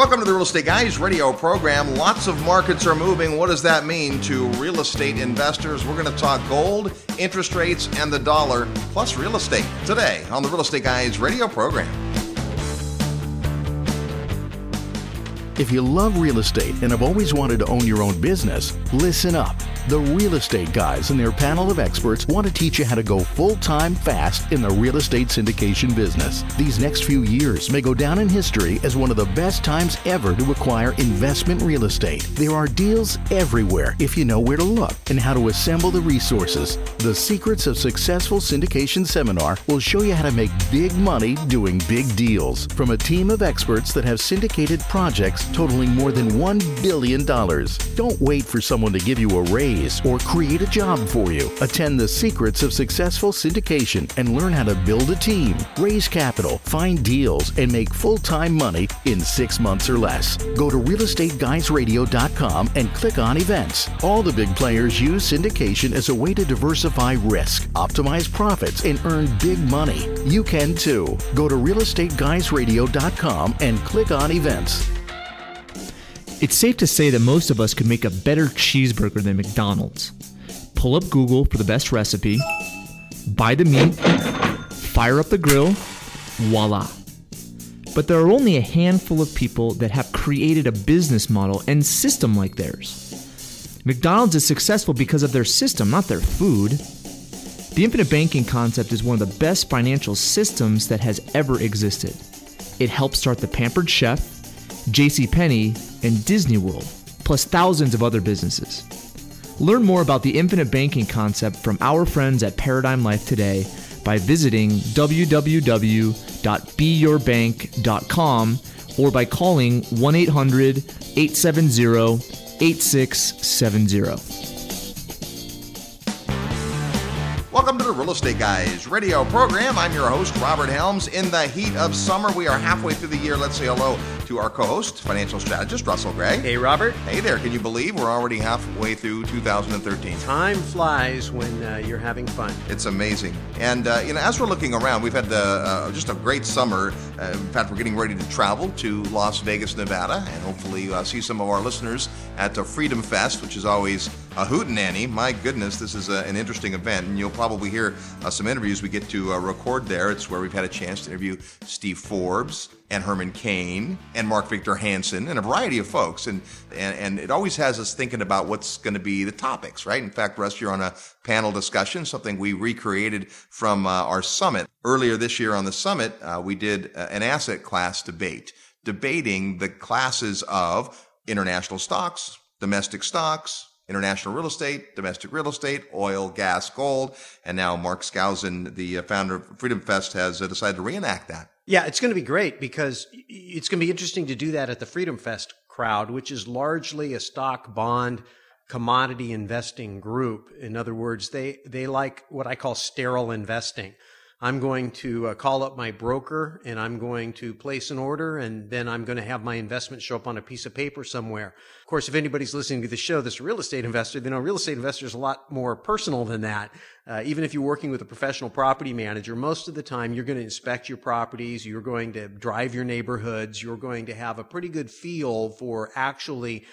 Welcome to the Real Estate Guys radio program. Lots of markets are moving. What does that mean to real estate investors? We're going to talk gold, interest rates, and the dollar, plus real estate today on the Real Estate Guys radio program. If you love real estate and have always wanted to own your own business, listen up. The real estate guys and their panel of experts want to teach you how to go full time fast in the real estate syndication business. These next few years may go down in history as one of the best times ever to acquire investment real estate. There are deals everywhere if you know where to look and how to assemble the resources. The Secrets of Successful Syndication seminar will show you how to make big money doing big deals from a team of experts that have syndicated projects totaling more than $1 billion. Don't wait for someone to give you a raise or create a job for you. Attend the Secrets of Successful Syndication and learn how to build a team, raise capital, find deals, and make full time money in six months or less. Go to realestateguysradio.com and click on events. All the big players use syndication as a way to diversify risk, optimize profits, and earn big money. You can too. Go to realestateguysradio.com and click on events. It's safe to say that most of us could make a better cheeseburger than McDonald's. Pull up Google for the best recipe, buy the meat, fire up the grill, voila. But there are only a handful of people that have created a business model and system like theirs. McDonald's is successful because of their system, not their food. The infinite banking concept is one of the best financial systems that has ever existed. It helped start the Pampered Chef, JCPenney, and Disney World, plus thousands of other businesses. Learn more about the infinite banking concept from our friends at Paradigm Life today by visiting www.beyourbank.com or by calling 1 800 870 8670. Welcome to the Real Estate Guys radio program. I'm your host, Robert Helms. In the heat of summer, we are halfway through the year. Let's say hello to our co host, financial strategist Russell Gray. Hey, Robert. Hey there. Can you believe we're already halfway through 2013? Time flies when uh, you're having fun. It's amazing. And, uh, you know, as we're looking around, we've had the, uh, just a great summer. Uh, in fact, we're getting ready to travel to Las Vegas, Nevada, and hopefully uh, see some of our listeners at the Freedom Fest, which is always a hootenanny. My goodness, this is a, an interesting event, and you'll probably hear uh, some interviews we get to uh, record there. It's where we've had a chance to interview Steve Forbes and Herman Cain and Mark Victor Hansen and a variety of folks, and and, and it always has us thinking about what's going to be the topics, right? In fact, Russ, you're on a panel discussion, something we recreated from uh, our summit earlier this year. On the summit, uh, we did uh, an asset class debate, debating the classes of international stocks, domestic stocks, international real estate, domestic real estate, oil, gas, gold. And now Mark Skousen, the uh, founder of Freedom Fest, has uh, decided to reenact that. Yeah, it's going to be great because it's going to be interesting to do that at the Freedom Fest crowd, which is largely a stock bond commodity investing group. In other words, they, they like what I call sterile investing. I'm going to uh, call up my broker and I'm going to place an order and then I'm going to have my investment show up on a piece of paper somewhere. Of course, if anybody's listening to the show that's a real estate investor, they know real estate investor is a lot more personal than that. Uh, even if you're working with a professional property manager, most of the time you're going to inspect your properties, you're going to drive your neighborhoods, you're going to have a pretty good feel for actually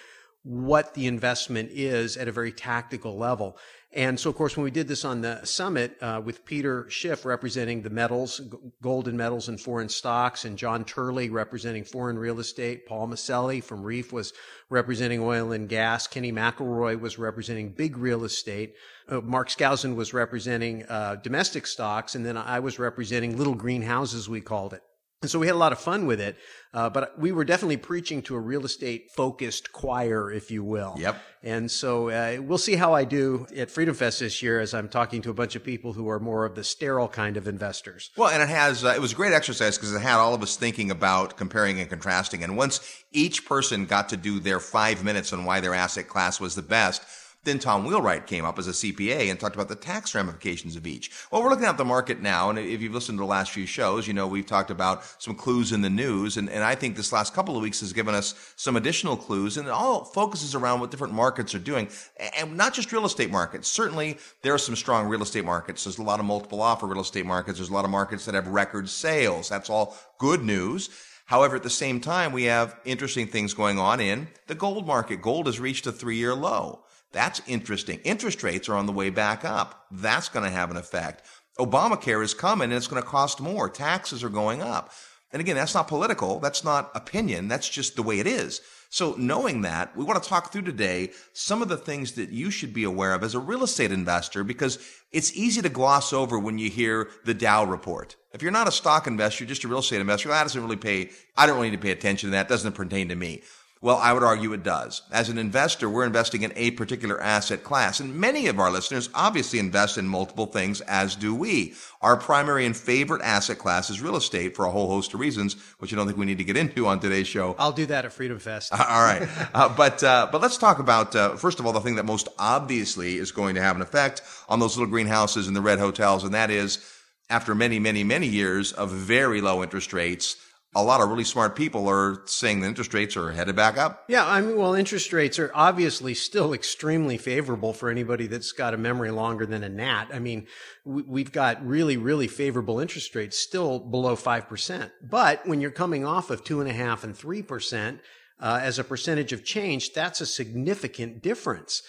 what the investment is at a very tactical level. And so, of course, when we did this on the summit uh, with Peter Schiff representing the metals, g- gold and metals and foreign stocks, and John Turley representing foreign real estate, Paul Maselli from Reef was representing oil and gas, Kenny McElroy was representing big real estate, uh, Mark Skousen was representing uh, domestic stocks, and then I was representing little greenhouses, we called it. And so we had a lot of fun with it, uh, but we were definitely preaching to a real estate focused choir, if you will. Yep. And so uh, we'll see how I do at Freedom Fest this year as I'm talking to a bunch of people who are more of the sterile kind of investors. Well, and it has, uh, it was a great exercise because it had all of us thinking about comparing and contrasting. And once each person got to do their five minutes on why their asset class was the best, then Tom Wheelwright came up as a CPA and talked about the tax ramifications of each. Well, we're looking at the market now, and if you've listened to the last few shows, you know we've talked about some clues in the news, and, and I think this last couple of weeks has given us some additional clues, and it all focuses around what different markets are doing, and not just real estate markets. Certainly, there are some strong real estate markets. There's a lot of multiple offer real estate markets. There's a lot of markets that have record sales. That's all good news. However, at the same time, we have interesting things going on in the gold market. Gold has reached a three year low. That's interesting. Interest rates are on the way back up. That's going to have an effect. Obamacare is coming and it's going to cost more. Taxes are going up. And again, that's not political. That's not opinion. That's just the way it is. So knowing that, we want to talk through today some of the things that you should be aware of as a real estate investor because it's easy to gloss over when you hear the Dow report. If you're not a stock investor, just a real estate investor, that doesn't really pay, I don't really need to pay attention to that. It doesn't pertain to me. Well, I would argue it does. As an investor, we're investing in a particular asset class, and many of our listeners obviously invest in multiple things, as do we. Our primary and favorite asset class is real estate for a whole host of reasons, which I don't think we need to get into on today's show. I'll do that at Freedom Fest. all right, uh, but uh, but let's talk about uh, first of all the thing that most obviously is going to have an effect on those little greenhouses and the red hotels, and that is after many, many, many years of very low interest rates a lot of really smart people are saying the interest rates are headed back up. Yeah, I mean, well, interest rates are obviously still extremely favorable for anybody that's got a memory longer than a gnat. I mean, we've got really, really favorable interest rates still below 5%. But when you're coming off of two and a half and 3%, uh, as a percentage of change, that's a significant difference.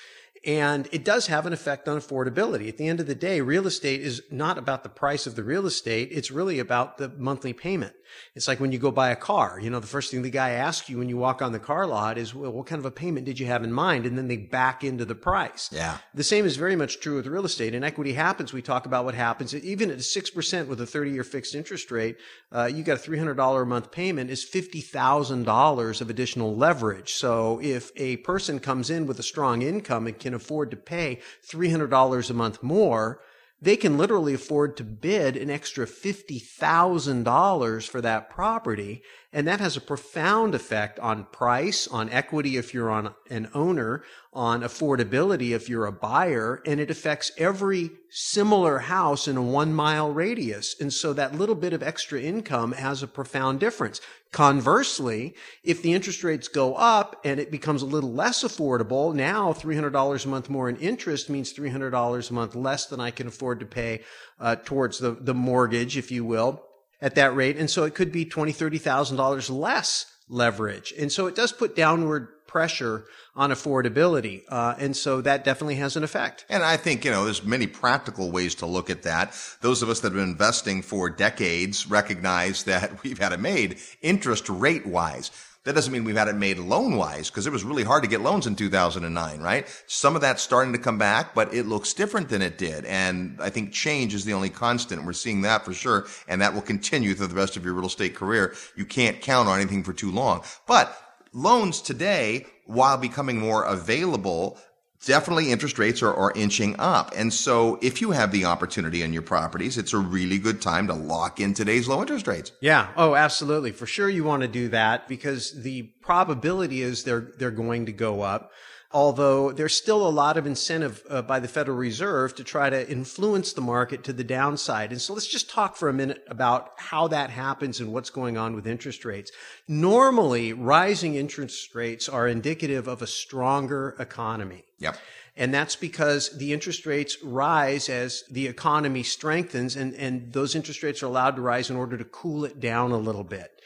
And it does have an effect on affordability. At the end of the day, real estate is not about the price of the real estate. It's really about the monthly payment. It's like when you go buy a car, you know, the first thing the guy asks you when you walk on the car lot is, well, what kind of a payment did you have in mind? And then they back into the price. Yeah. The same is very much true with real estate. And equity happens. We talk about what happens. Even at 6% with a 30 year fixed interest rate, uh, you got a $300 a month payment is $50,000 of additional leverage. So if a person comes in with a strong income and can afford to pay $300 a month more, they can literally afford to bid an extra $50,000 for that property. And that has a profound effect on price, on equity if you're on an owner, on affordability if you're a buyer, and it affects every similar house in a one mile radius. And so that little bit of extra income has a profound difference. Conversely, if the interest rates go up and it becomes a little less affordable, now $300 a month more in interest means $300 a month less than I can afford to pay uh, towards the, the mortgage, if you will, at that rate. And so it could be $20,000, $30,000 less leverage. And so it does put downward pressure on affordability. Uh, and so that definitely has an effect. And I think, you know, there's many practical ways to look at that. Those of us that have been investing for decades recognize that we've had it made interest rate wise. That doesn't mean we've had it made loan wise because it was really hard to get loans in 2009, right? Some of that's starting to come back, but it looks different than it did. And I think change is the only constant. We're seeing that for sure. And that will continue through the rest of your real estate career. You can't count on anything for too long. But loans today, while becoming more available, definitely interest rates are, are inching up. And so if you have the opportunity in your properties, it's a really good time to lock in today's low interest rates. Yeah. Oh, absolutely. For sure you want to do that because the probability is they're, they're going to go up although there's still a lot of incentive uh, by the Federal Reserve to try to influence the market to the downside. And so let's just talk for a minute about how that happens and what's going on with interest rates. Normally, rising interest rates are indicative of a stronger economy. Yep. And that's because the interest rates rise as the economy strengthens and, and those interest rates are allowed to rise in order to cool it down a little bit.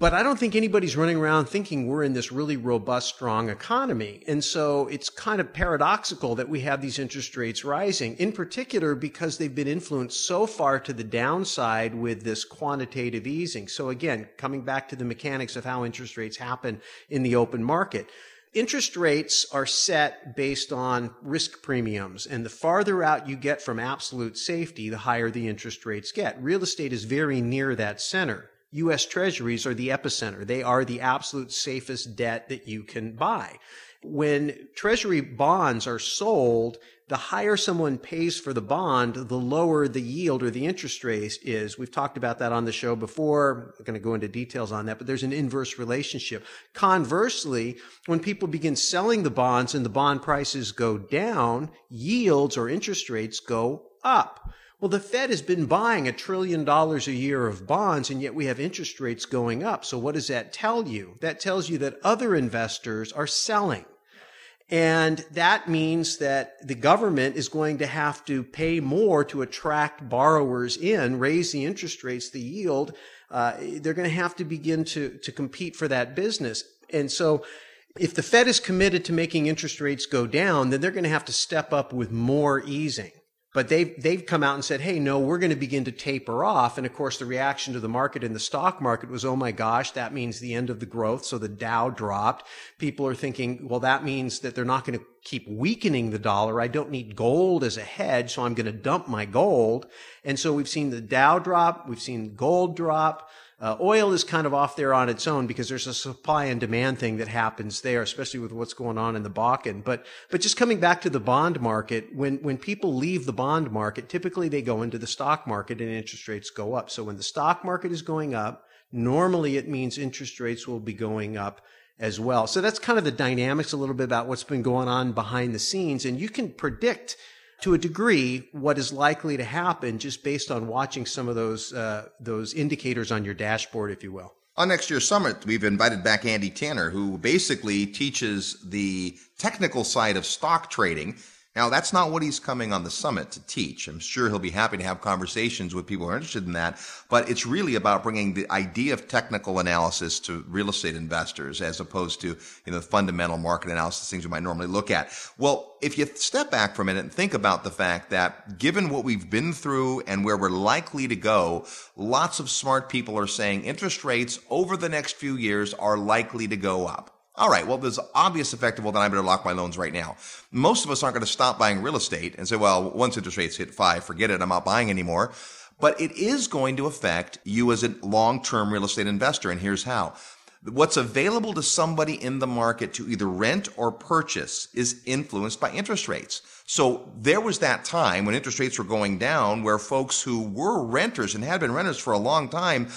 But I don't think anybody's running around thinking we're in this really robust, strong economy. And so it's kind of paradoxical that we have these interest rates rising, in particular because they've been influenced so far to the downside with this quantitative easing. So again, coming back to the mechanics of how interest rates happen in the open market. Interest rates are set based on risk premiums, and the farther out you get from absolute safety, the higher the interest rates get. Real estate is very near that center. U.S. treasuries are the epicenter. They are the absolute safest debt that you can buy. When treasury bonds are sold, the higher someone pays for the bond, the lower the yield or the interest rate is. We've talked about that on the show before. I'm going to go into details on that, but there's an inverse relationship. Conversely, when people begin selling the bonds and the bond prices go down, yields or interest rates go up. Well, the Fed has been buying a trillion dollars a year of bonds, and yet we have interest rates going up. So what does that tell you? That tells you that other investors are selling. And that means that the government is going to have to pay more to attract borrowers in, raise the interest rates, the yield, uh, they're going to have to begin to to compete for that business. And so, if the Fed is committed to making interest rates go down, then they're going to have to step up with more easing. But they've, they've come out and said, hey, no, we're going to begin to taper off. And of course, the reaction to the market in the stock market was, oh my gosh, that means the end of the growth. So the Dow dropped. People are thinking, well, that means that they're not going to keep weakening the dollar. I don't need gold as a hedge, so I'm going to dump my gold. And so we've seen the Dow drop. We've seen gold drop. Uh, oil is kind of off there on its own because there's a supply and demand thing that happens there, especially with what's going on in the Bakken. But, but just coming back to the bond market, when, when people leave the bond market, typically they go into the stock market and interest rates go up. So when the stock market is going up, normally it means interest rates will be going up as well. So that's kind of the dynamics a little bit about what's been going on behind the scenes. And you can predict to a degree what is likely to happen just based on watching some of those uh, those indicators on your dashboard, if you will. On next year's summit, we've invited back Andy Tanner, who basically teaches the technical side of stock trading now, that's not what he's coming on the summit to teach. I'm sure he'll be happy to have conversations with people who are interested in that, but it's really about bringing the idea of technical analysis to real estate investors as opposed to, you know, fundamental market analysis, things we might normally look at. Well, if you step back for a minute and think about the fact that given what we've been through and where we're likely to go, lots of smart people are saying interest rates over the next few years are likely to go up. All right, well, there's obvious effect of, well, then I better lock my loans right now. Most of us aren't going to stop buying real estate and say, well, once interest rates hit five, forget it, I'm not buying anymore. But it is going to affect you as a long-term real estate investor, and here's how. What's available to somebody in the market to either rent or purchase is influenced by interest rates. So there was that time when interest rates were going down where folks who were renters and had been renters for a long time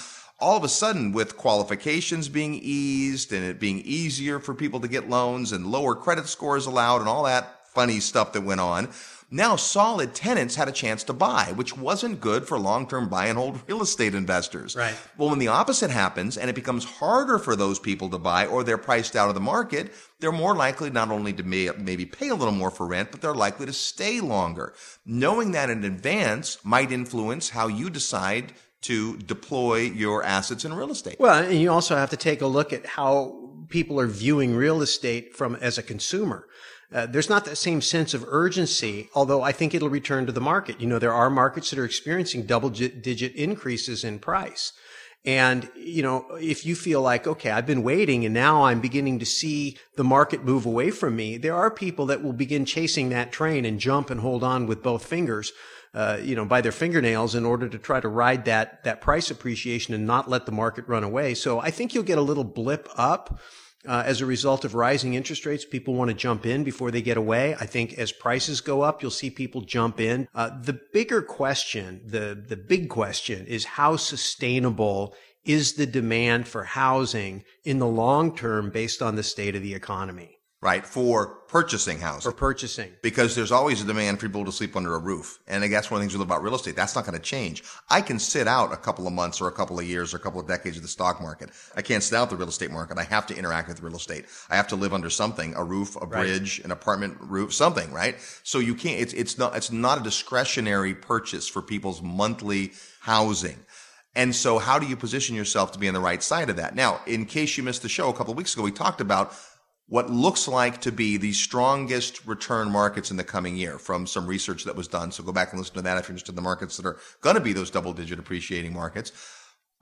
all of a sudden with qualifications being eased and it being easier for people to get loans and lower credit scores allowed and all that funny stuff that went on, now solid tenants had a chance to buy, which wasn't good for long-term buy and hold real estate investors. Right. Well, when the opposite happens and it becomes harder for those people to buy or they're priced out of the market, they're more likely not only to may, maybe pay a little more for rent, but they're likely to stay longer. Knowing that in advance might influence how you decide to deploy your assets in real estate. Well, and you also have to take a look at how people are viewing real estate from as a consumer. Uh, there's not that same sense of urgency, although I think it'll return to the market. You know, there are markets that are experiencing double digit increases in price. And, you know, if you feel like, okay, I've been waiting and now I'm beginning to see the market move away from me, there are people that will begin chasing that train and jump and hold on with both fingers uh, you know, by their fingernails in order to try to ride that that price appreciation and not let the market run away. So I think you'll get a little blip up. Uh, as a result of rising interest rates, people want to jump in before they get away. I think as prices go up, you'll see people jump in. Uh, the bigger question, the the big question, is how sustainable is the demand for housing in the long term based on the state of the economy? Right, for purchasing housing. For purchasing. Because there's always a demand for people to sleep under a roof. And I guess one of the things we love about real estate, that's not going to change. I can sit out a couple of months or a couple of years or a couple of decades of the stock market. I can't sit out the real estate market. I have to interact with real estate. I have to live under something, a roof, a bridge, right. an apartment roof, something, right? So you can't, it's, it's not, it's not a discretionary purchase for people's monthly housing. And so how do you position yourself to be on the right side of that? Now, in case you missed the show a couple of weeks ago, we talked about what looks like to be the strongest return markets in the coming year from some research that was done. So go back and listen to that if you're interested in the markets that are going to be those double digit appreciating markets.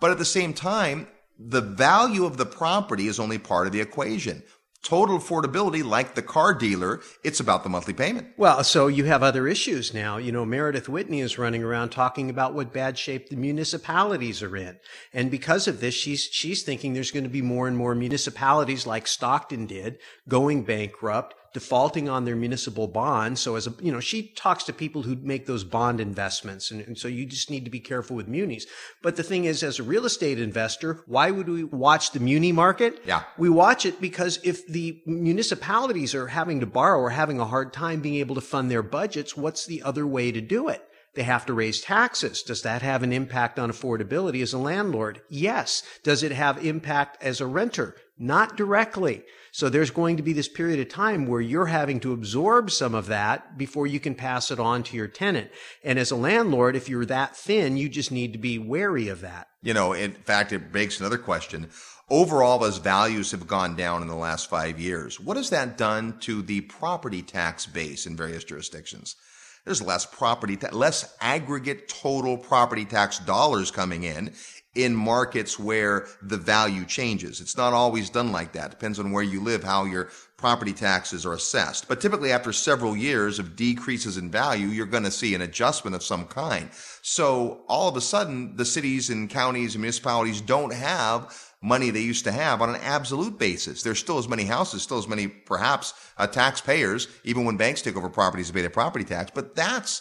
But at the same time, the value of the property is only part of the equation total affordability, like the car dealer, it's about the monthly payment. Well, so you have other issues now. You know, Meredith Whitney is running around talking about what bad shape the municipalities are in. And because of this, she's, she's thinking there's going to be more and more municipalities like Stockton did going bankrupt defaulting on their municipal bonds. So as a, you know, she talks to people who make those bond investments. And, and, so you just need to be careful with munis. But the thing is, as a real estate investor, why would we watch the muni market? Yeah. We watch it because if the municipalities are having to borrow or having a hard time being able to fund their budgets, what's the other way to do it? They have to raise taxes. Does that have an impact on affordability as a landlord? Yes. Does it have impact as a renter? not directly. So there's going to be this period of time where you're having to absorb some of that before you can pass it on to your tenant. And as a landlord, if you're that thin, you just need to be wary of that. You know, in fact, it begs another question. Overall, as values have gone down in the last five years, what has that done to the property tax base in various jurisdictions? There's less property, ta- less aggregate total property tax dollars coming in in markets where the value changes. It's not always done like that. Depends on where you live, how your property taxes are assessed. But typically after several years of decreases in value, you're going to see an adjustment of some kind. So all of a sudden, the cities and counties and municipalities don't have money they used to have on an absolute basis. There's still as many houses, still as many perhaps uh, taxpayers, even when banks take over properties to pay their property tax. But that's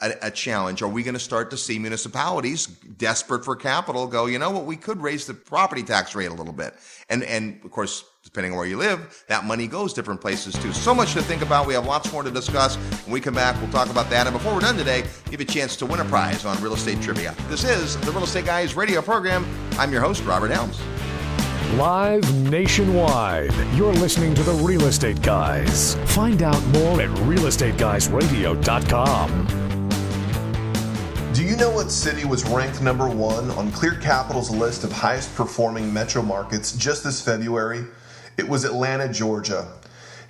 a, a challenge. Are we going to start to see municipalities desperate for capital go, you know what, we could raise the property tax rate a little bit. And, and of course, depending on where you live, that money goes different places too. So much to think about. We have lots more to discuss. When we come back, we'll talk about that. And before we're done today, give you a chance to win a prize on real estate trivia. This is the Real Estate Guys radio program. I'm your host, Robert Helms. Live nationwide. You're listening to the Real Estate Guys. Find out more at realestateguysradio.com. You know what city was ranked number one on Clear Capital's list of highest performing metro markets just this February? It was Atlanta, Georgia.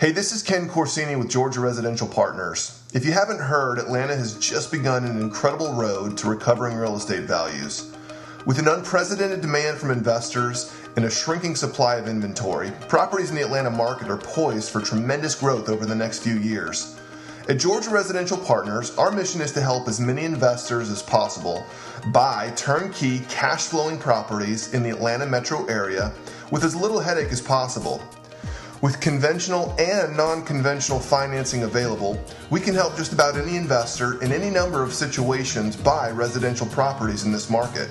Hey, this is Ken Corsini with Georgia Residential Partners. If you haven't heard, Atlanta has just begun an incredible road to recovering real estate values. With an unprecedented demand from investors and a shrinking supply of inventory, properties in the Atlanta market are poised for tremendous growth over the next few years. At Georgia Residential Partners, our mission is to help as many investors as possible buy turnkey cash flowing properties in the Atlanta metro area with as little headache as possible. With conventional and non conventional financing available, we can help just about any investor in any number of situations buy residential properties in this market.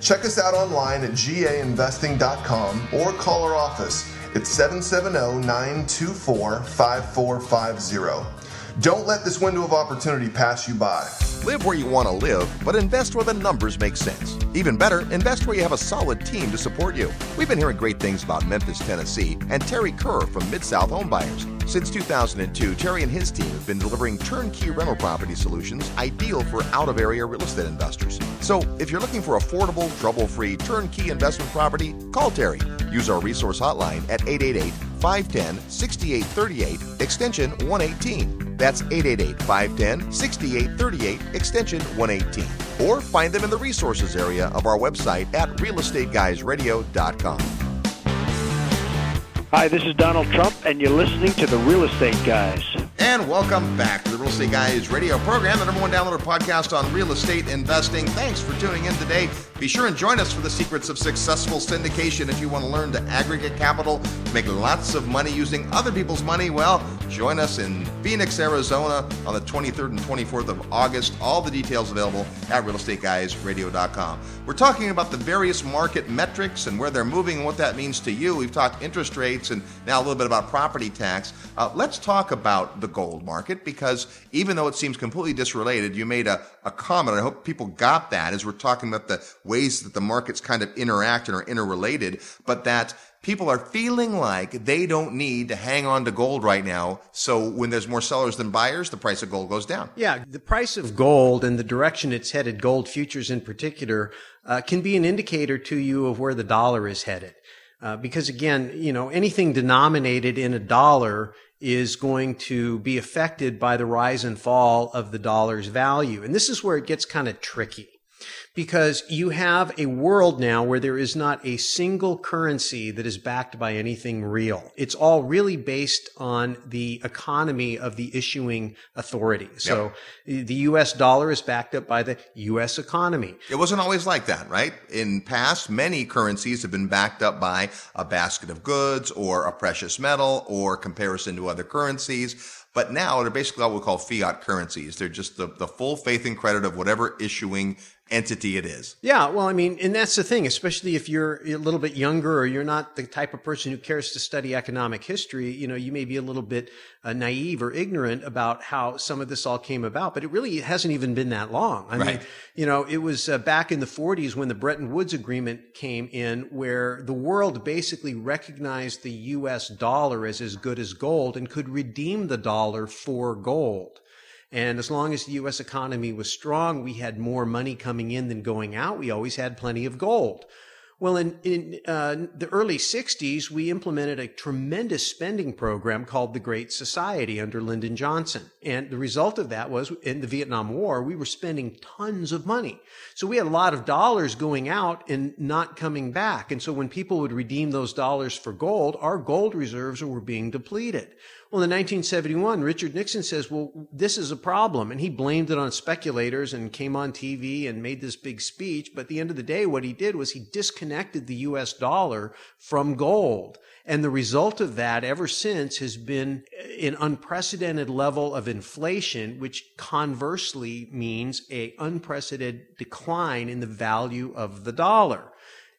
Check us out online at gainvesting.com or call our office at 770 924 5450. Don't let this window of opportunity pass you by. Live where you want to live, but invest where the numbers make sense. Even better, invest where you have a solid team to support you. We've been hearing great things about Memphis, Tennessee, and Terry Kerr from Mid South Homebuyers. Since 2002, Terry and his team have been delivering turnkey rental property solutions ideal for out of area real estate investors. So, if you're looking for affordable, trouble free turnkey investment property, call Terry. Use our resource hotline at 888 510 6838, extension 118. That's 888 510 6838, extension 118. Or find them in the resources area of our website at realestateguysradio.com. Hi, this is Donald Trump, and you're listening to the Real Estate Guys. And welcome back to the Real Estate Guys radio program, the number one downloaded podcast on real estate investing. Thanks for tuning in today. Be sure and join us for the secrets of successful syndication. If you want to learn to aggregate capital, make lots of money using other people's money, well, join us in Phoenix, Arizona on the 23rd and 24th of August. All the details available at realestateguysradio.com. We're talking about the various market metrics and where they're moving and what that means to you. We've talked interest rates and now a little bit about property tax. Uh, let's talk about the gold market because even though it seems completely disrelated, you made a, a comment. I hope people got that as we're talking about the ways that the markets kind of interact and are interrelated, but that people are feeling like they don't need to hang on to gold right now. So when there's more sellers than buyers, the price of gold goes down. Yeah, the price of gold and the direction it's headed, gold futures in particular, uh, can be an indicator to you of where the dollar is headed. Uh, because again, you know, anything denominated in a dollar is going to be affected by the rise and fall of the dollar's value. And this is where it gets kind of tricky because you have a world now where there is not a single currency that is backed by anything real. It's all really based on the economy of the issuing authority. So yep. the US dollar is backed up by the US economy. It wasn't always like that, right? In past, many currencies have been backed up by a basket of goods or a precious metal or comparison to other currencies. But now they're basically what we call fiat currencies. They're just the, the full faith and credit of whatever issuing entity it is. Yeah, well, I mean, and that's the thing, especially if you're a little bit younger or you're not the type of person who cares to study economic history, you know, you may be a little bit uh, naive or ignorant about how some of this all came about, but it really hasn't even been that long. I Right. mean, you know, it was uh, back in the 40s when the Bretton Woods Agreement came in, where the world basically recognized the US dollar as as good as gold and could redeem the dollar for gold. And as long as the US economy was strong, we had more money coming in than going out. We always had plenty of gold. Well, in, in uh, the early 60s, we implemented a tremendous spending program called the Great Society under Lyndon Johnson. And the result of that was in the Vietnam War, we were spending tons of money. So we had a lot of dollars going out and not coming back. And so when people would redeem those dollars for gold, our gold reserves were being depleted. Well, in 1971, Richard Nixon says, well, this is a problem. And he blamed it on speculators and came on TV and made this big speech. But at the end of the day, what he did was he disconnected the US dollar from gold. And the result of that ever since has been an unprecedented level of inflation, which conversely means a unprecedented decline in the value of the dollar.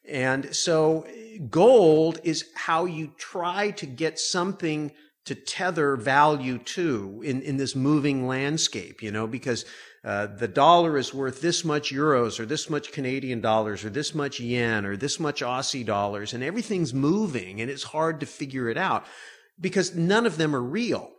And so gold is how you try to get something to tether value to in, in this moving landscape, you know, because uh, the dollar is worth this much euros or this much Canadian dollars or this much yen or this much Aussie dollars and everything's moving and it's hard to figure it out because none of them are real.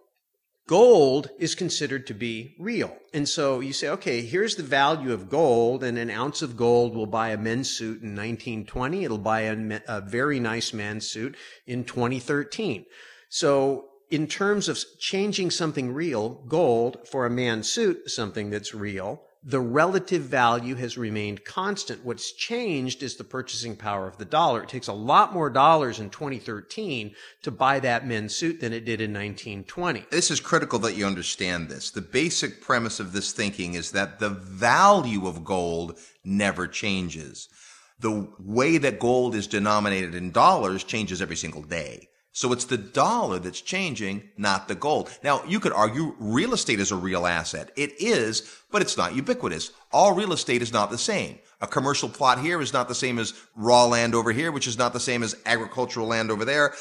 Gold is considered to be real. And so you say, okay, here's the value of gold, and an ounce of gold will buy a men's suit in 1920. It'll buy a, a very nice man's suit in 2013. So in terms of changing something real, gold for a man's suit, something that's real, the relative value has remained constant. What's changed is the purchasing power of the dollar. It takes a lot more dollars in 2013 to buy that men's suit than it did in 1920. This is critical that you understand this. The basic premise of this thinking is that the value of gold never changes. The way that gold is denominated in dollars changes every single day. So it's the dollar that's changing, not the gold. Now, you could argue real estate is a real asset. It is, but it's not ubiquitous. All real estate is not the same. A commercial plot here is not the same as raw land over here, which is not the same as agricultural land over there.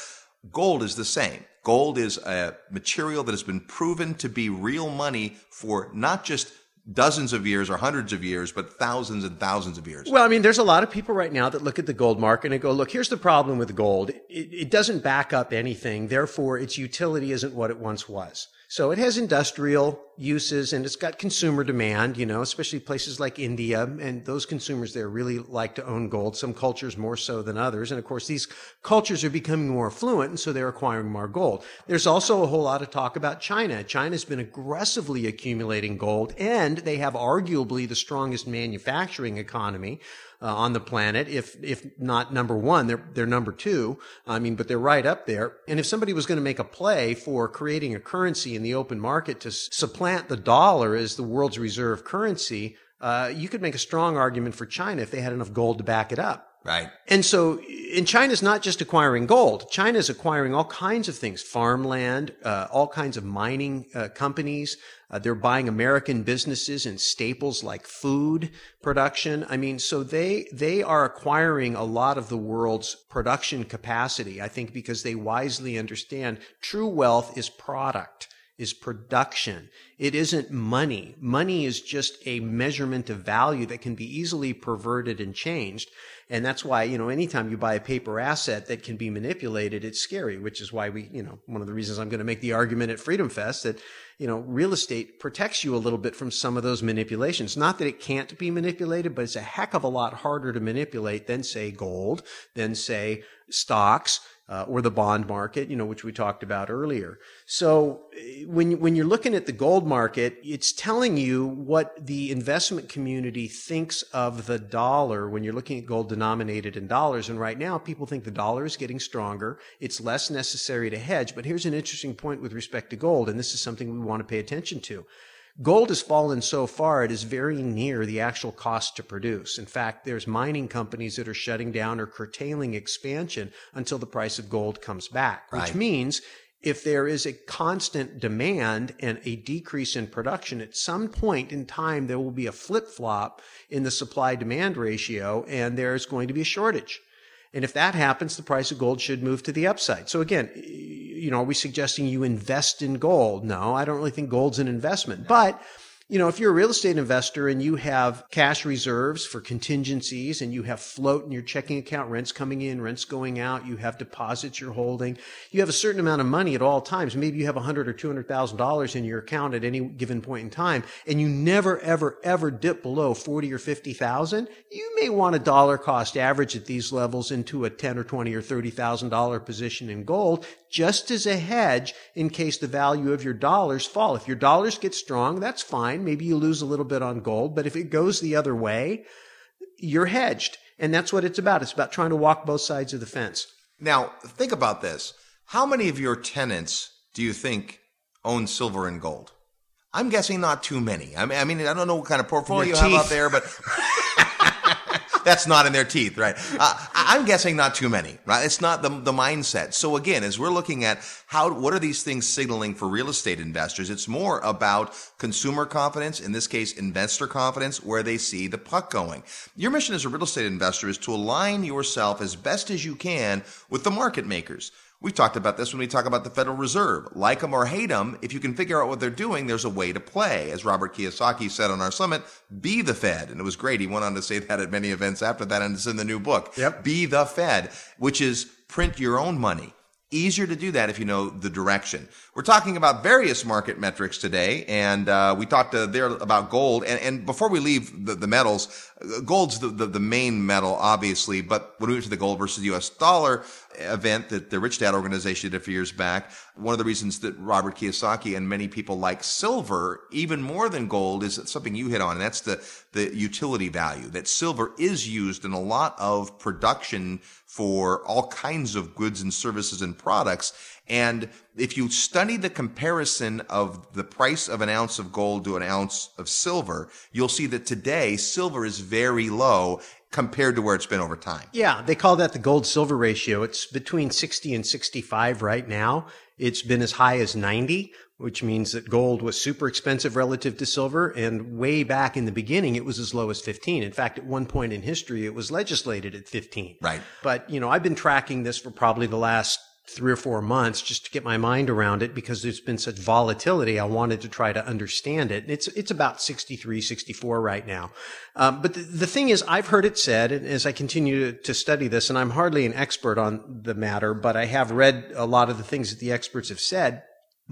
Gold is the same. Gold is a material that has been proven to be real money for not just dozens of years or hundreds of years, but thousands and thousands of years. Well, I mean, there's a lot of people right now that look at the gold market and go, look, here's the problem with gold. It, it doesn't back up anything. Therefore, its utility isn't what it once was. So it has industrial uses and it's got consumer demand, you know, especially places like India. And those consumers there really like to own gold, some cultures more so than others. And of course, these cultures are becoming more affluent and so they're acquiring more gold. There's also a whole lot of talk about China. China's been aggressively accumulating gold and they have arguably the strongest manufacturing economy. Uh, on the planet. If if not number one, they're they're number two. I mean, but they're right up there. And if somebody was going to make a play for creating a currency in the open market to s- supplant the dollar as the world's reserve currency, uh, you could make a strong argument for China if they had enough gold to back it up. Right. And so, and China's not just acquiring gold. China's acquiring all kinds of things, farmland, uh, all kinds of mining uh, companies. Uh, they're buying American businesses and staples like food production. I mean, so they they are acquiring a lot of the world's production capacity. I think because they wisely understand true wealth is product is production. It isn't money. Money is just a measurement of value that can be easily perverted and changed. And that's why, you know, anytime you buy a paper asset that can be manipulated, it's scary, which is why we, you know, one of the reasons I'm going to make the argument at Freedom Fest that, you know, real estate protects you a little bit from some of those manipulations. Not that it can't be manipulated, but it's a heck of a lot harder to manipulate than say gold, than say stocks, uh, or the bond market, you know, which we talked about earlier. So when when you're looking at the gold market, it's telling you what the investment community thinks of the dollar when you're looking at gold denominated in dollars. And right now, people think the dollar is getting stronger. It's less necessary to hedge. But here's an interesting point with respect to gold, and this is something we want to pay attention to. Gold has fallen so far, it is very near the actual cost to produce. In fact, there's mining companies that are shutting down or curtailing expansion until the price of gold comes back, which means if there is a constant demand and a decrease in production, at some point in time, there will be a flip flop in the supply demand ratio and there's going to be a shortage. And if that happens, the price of gold should move to the upside. So again, you know, are we suggesting you invest in gold? No, I don't really think gold's an investment, but you know, if you're a real estate investor and you have cash reserves for contingencies and you have float in your checking account, rents coming in, rents going out, you have deposits you're holding, you have a certain amount of money at all times. Maybe you have a hundred or two hundred thousand dollars in your account at any given point in time, and you never, ever, ever dip below forty or fifty thousand. You may want a dollar cost average at these levels into a ten or twenty or thirty thousand dollar position in gold just as a hedge in case the value of your dollars fall. If your dollars get strong, that's fine. Maybe you lose a little bit on gold, but if it goes the other way, you're hedged. And that's what it's about. It's about trying to walk both sides of the fence. Now, think about this. How many of your tenants do you think own silver and gold? I'm guessing not too many. I mean, I, mean, I don't know what kind of portfolio you have out there, but that's not in their teeth, right? Uh, I'm guessing not too many, right? It's not the, the mindset. So again, as we're looking at how, what are these things signaling for real estate investors? It's more about consumer confidence, in this case, investor confidence, where they see the puck going. Your mission as a real estate investor is to align yourself as best as you can with the market makers. We've talked about this when we talk about the Federal Reserve. Like them or hate them, if you can figure out what they're doing, there's a way to play. As Robert Kiyosaki said on our summit, be the Fed. And it was great. He went on to say that at many events after that, and it's in the new book. Yep. Be the Fed, which is print your own money. Easier to do that if you know the direction. We're talking about various market metrics today, and uh, we talked uh, there about gold. And, and before we leave the, the metals, uh, gold's the, the, the, main metal, obviously. But when we went to the gold versus U.S. dollar event that the Rich Dad organization did a few years back, one of the reasons that Robert Kiyosaki and many people like silver even more than gold is something you hit on, and that's the the utility value. That silver is used in a lot of production for all kinds of goods and services and products. And if you study the comparison of the price of an ounce of gold to an ounce of silver, you'll see that today silver is very low compared to where it's been over time. Yeah, they call that the gold silver ratio. It's between 60 and 65 right now. It's been as high as 90, which means that gold was super expensive relative to silver. And way back in the beginning, it was as low as 15. In fact, at one point in history, it was legislated at 15. Right. But, you know, I've been tracking this for probably the last three or four months just to get my mind around it because there's been such volatility. I wanted to try to understand it. It's, it's about 63, 64 right now. Um, but the, the, thing is, I've heard it said, and as I continue to, to study this, and I'm hardly an expert on the matter, but I have read a lot of the things that the experts have said.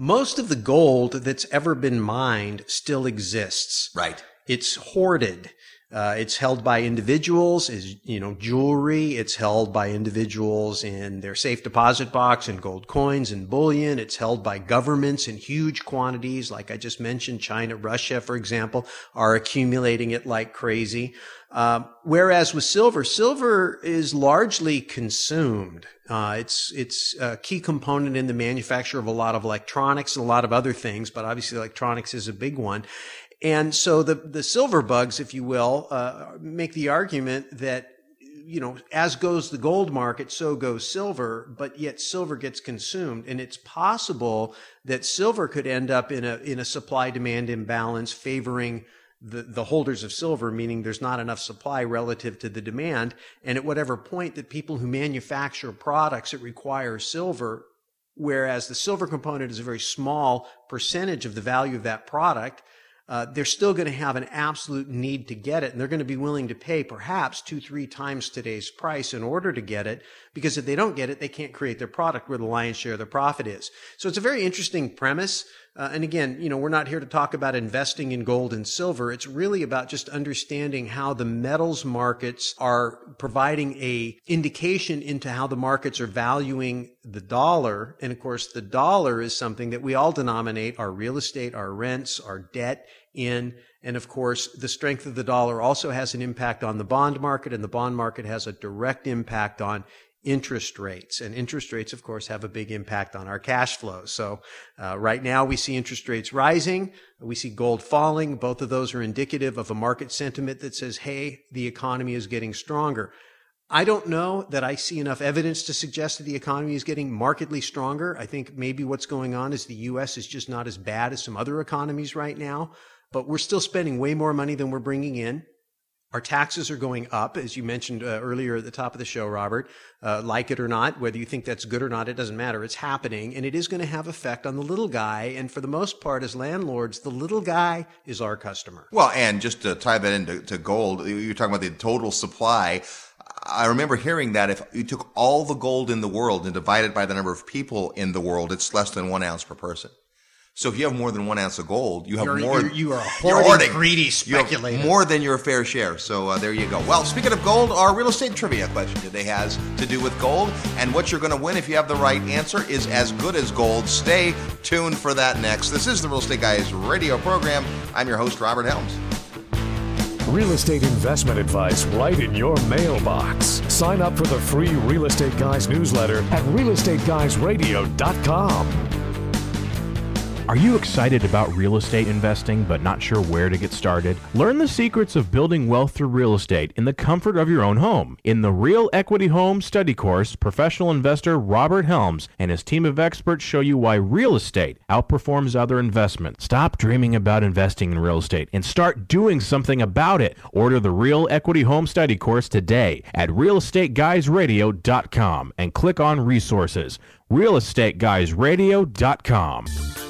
Most of the gold that's ever been mined still exists. Right. It's hoarded. Uh, it's held by individuals as, you know, jewelry. It's held by individuals in their safe deposit box and gold coins and bullion. It's held by governments in huge quantities. Like I just mentioned, China, Russia, for example, are accumulating it like crazy. Uh, whereas with silver, silver is largely consumed. Uh, it's it's a key component in the manufacture of a lot of electronics and a lot of other things, but obviously electronics is a big one. And so the, the silver bugs, if you will, uh, make the argument that, you know, as goes the gold market, so goes silver, but yet silver gets consumed. And it's possible that silver could end up in a, in a supply demand imbalance favoring the, the holders of silver, meaning there's not enough supply relative to the demand. And at whatever point that people who manufacture products that require silver, whereas the silver component is a very small percentage of the value of that product, uh, they're still going to have an absolute need to get it. And they're going to be willing to pay perhaps two, three times today's price in order to get it. Because if they don't get it, they can't create their product where the lion's share of their profit is. So it's a very interesting premise. Uh, and again, you know, we're not here to talk about investing in gold and silver. It's really about just understanding how the metals markets are providing a indication into how the markets are valuing the dollar. And of course, the dollar is something that we all denominate our real estate, our rents, our debt in. And of course, the strength of the dollar also has an impact on the bond market, and the bond market has a direct impact on interest rates. And interest rates, of course, have a big impact on our cash flow. So uh, right now we see interest rates rising. We see gold falling. Both of those are indicative of a market sentiment that says, hey, the economy is getting stronger. I don't know that I see enough evidence to suggest that the economy is getting markedly stronger. I think maybe what's going on is the US is just not as bad as some other economies right now, but we're still spending way more money than we're bringing in. Our taxes are going up, as you mentioned uh, earlier at the top of the show, Robert. Uh, like it or not, whether you think that's good or not, it doesn't matter. It's happening, and it is going to have effect on the little guy. And for the most part, as landlords, the little guy is our customer. Well, and just to tie that into to gold, you're talking about the total supply. I remember hearing that if you took all the gold in the world and divided by the number of people in the world, it's less than one ounce per person. So if you have more than one ounce of gold, you have You're- more. you're- you are a you're hoarding, greedy speculator. more than your fair share. So uh, there you go. Well, speaking of gold, our real estate trivia question today has to do with gold, and what you're going to win if you have the right answer is as good as gold. Stay tuned for that next. This is the Real Estate Guys radio program. I'm your host, Robert Helms. Real estate investment advice right in your mailbox. Sign up for the free Real Estate Guys newsletter at realestateguysradio.com. Are you excited about real estate investing but not sure where to get started? Learn the secrets of building wealth through real estate in the comfort of your own home. In the Real Equity Home Study Course, professional investor Robert Helms and his team of experts show you why real estate outperforms other investments. Stop dreaming about investing in real estate and start doing something about it. Order the Real Equity Home Study Course today at realestateguysradio.com and click on resources. realestateguysradio.com.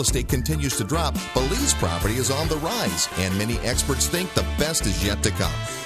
estate continues to drop, Belize property is on the rise, and many experts think the best is yet to come.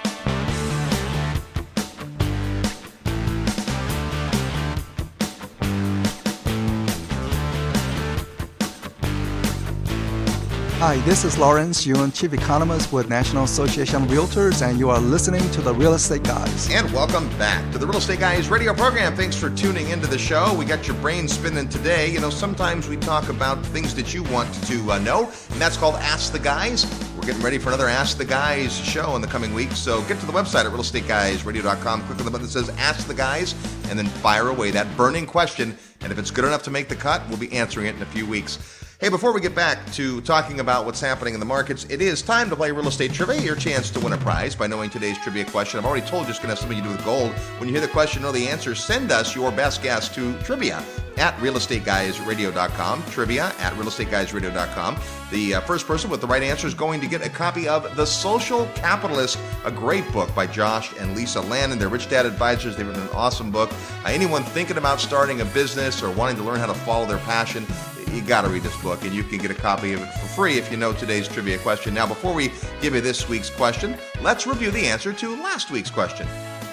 Hi, this is Lawrence Yun, Chief Economist with National Association of Realtors, and you are listening to the Real Estate Guys. And welcome back to the Real Estate Guys radio program. Thanks for tuning into the show. We got your brain spinning today. You know, sometimes we talk about things that you want to uh, know, and that's called Ask the Guys. We're getting ready for another Ask the Guys show in the coming weeks. So get to the website at realestateguysradio.com, click on the button that says Ask the Guys, and then fire away that burning question. And if it's good enough to make the cut, we'll be answering it in a few weeks. Hey, before we get back to talking about what's happening in the markets, it is time to play real estate trivia. Your chance to win a prize by knowing today's trivia question. I've already told you it's going to have something to do with gold. When you hear the question, know the answer, send us your best guess to trivia at realestateguysradio.com. Trivia at realestateguysradio.com. The uh, first person with the right answer is going to get a copy of The Social Capitalist, a great book by Josh and Lisa Lannon. They're Rich Dad Advisors. They've written an awesome book. Uh, anyone thinking about starting a business or wanting to learn how to follow their passion, you got to read this book, and you can get a copy of it for free if you know today's trivia question. Now, before we give you this week's question, let's review the answer to last week's question.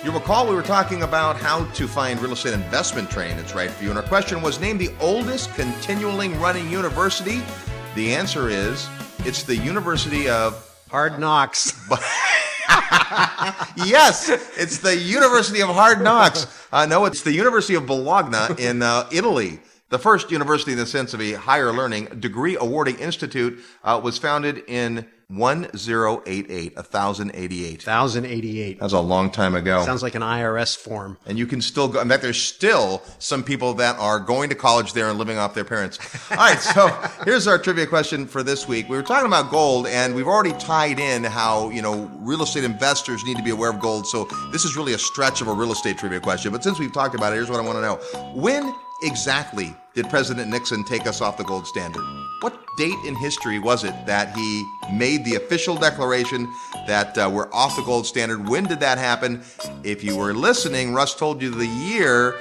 You recall we were talking about how to find real estate investment training that's right for you, and our question was name the oldest continually running university. The answer is it's the University of Hard knocks. yes, it's the University of Hard Knocks. Uh, no, it's the University of Bologna in uh, Italy. The first university in the sense of a higher learning degree awarding institute uh, was founded in 1088, 1088. 1088. That's a long time ago. Sounds like an IRS form. and you can still go. In fact, there's still some people that are going to college there and living off their parents. All right, so here's our trivia question for this week. We were talking about gold, and we've already tied in how you know real estate investors need to be aware of gold. So this is really a stretch of a real estate trivia question. But since we've talked about it, here's what I want to know: When exactly did President Nixon take us off the gold standard? What date in history was it that he made the official declaration that uh, we're off the gold standard? When did that happen? If you were listening, Russ told you the year.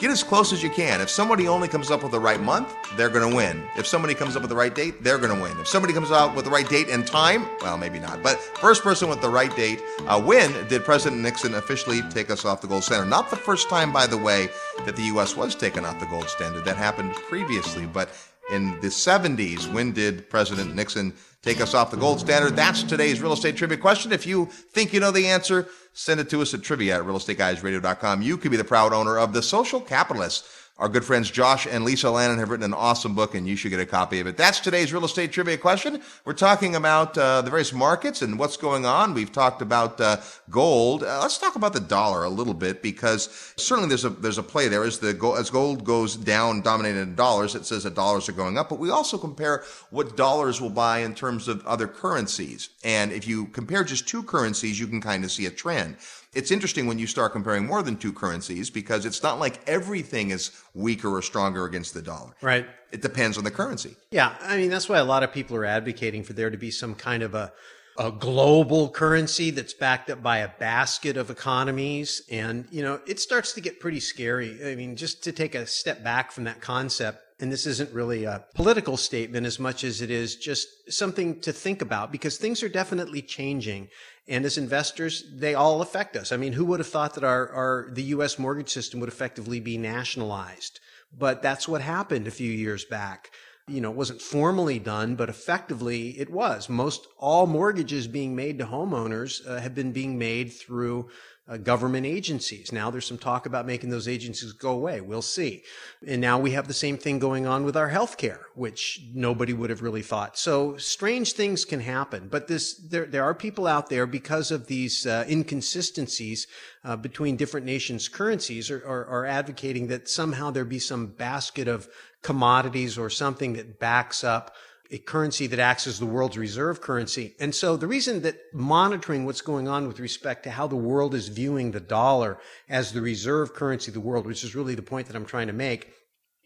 Get as close as you can. If somebody only comes up with the right month, they're going to win. If somebody comes up with the right date, they're going to win. If somebody comes out with the right date and time, well, maybe not. But first person with the right date, uh, when did President Nixon officially take us off the gold standard? Not the first time, by the way, that the U.S. was taken off the gold standard. That happened previously, but in the 70s, when did President Nixon take us off the gold standard? That's today's real estate trivia question. If you think you know the answer, send it to us at trivia at realestateguysradio.com. You could be the proud owner of the social capitalist. Our good friends Josh and Lisa Lannon have written an awesome book, and you should get a copy of it. That's today's real estate trivia question. We're talking about uh, the various markets and what's going on. We've talked about uh, gold. Uh, let's talk about the dollar a little bit because certainly there's a there's a play there. As the gold, as gold goes down, dominated in dollars, it says that dollars are going up. But we also compare what dollars will buy in terms of other currencies. And if you compare just two currencies, you can kind of see a trend it's interesting when you start comparing more than two currencies because it's not like everything is weaker or stronger against the dollar. Right. It depends on the currency. Yeah. I mean, that's why a lot of people are advocating for there to be some kind of a, a global currency that's backed up by a basket of economies. And, you know, it starts to get pretty scary. I mean, just to take a step back from that concept, and this isn't really a political statement as much as it is just something to think about because things are definitely changing. And as investors, they all affect us. I mean, who would have thought that our, our, the U.S. mortgage system would effectively be nationalized? But that's what happened a few years back. You know, it wasn't formally done, but effectively it was. Most all mortgages being made to homeowners uh, have been being made through uh, government agencies. Now there's some talk about making those agencies go away. We'll see. And now we have the same thing going on with our healthcare, which nobody would have really thought. So strange things can happen, but this, there, there are people out there because of these uh, inconsistencies uh, between different nations' currencies are, are, are advocating that somehow there be some basket of commodities or something that backs up a currency that acts as the world's reserve currency. And so the reason that monitoring what's going on with respect to how the world is viewing the dollar as the reserve currency of the world, which is really the point that I'm trying to make,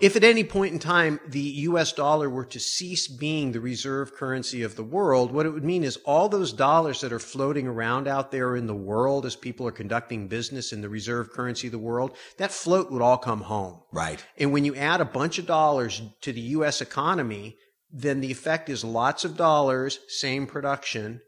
if at any point in time the US dollar were to cease being the reserve currency of the world, what it would mean is all those dollars that are floating around out there in the world as people are conducting business in the reserve currency of the world, that float would all come home. Right. And when you add a bunch of dollars to the US economy, then the effect is lots of dollars, same production.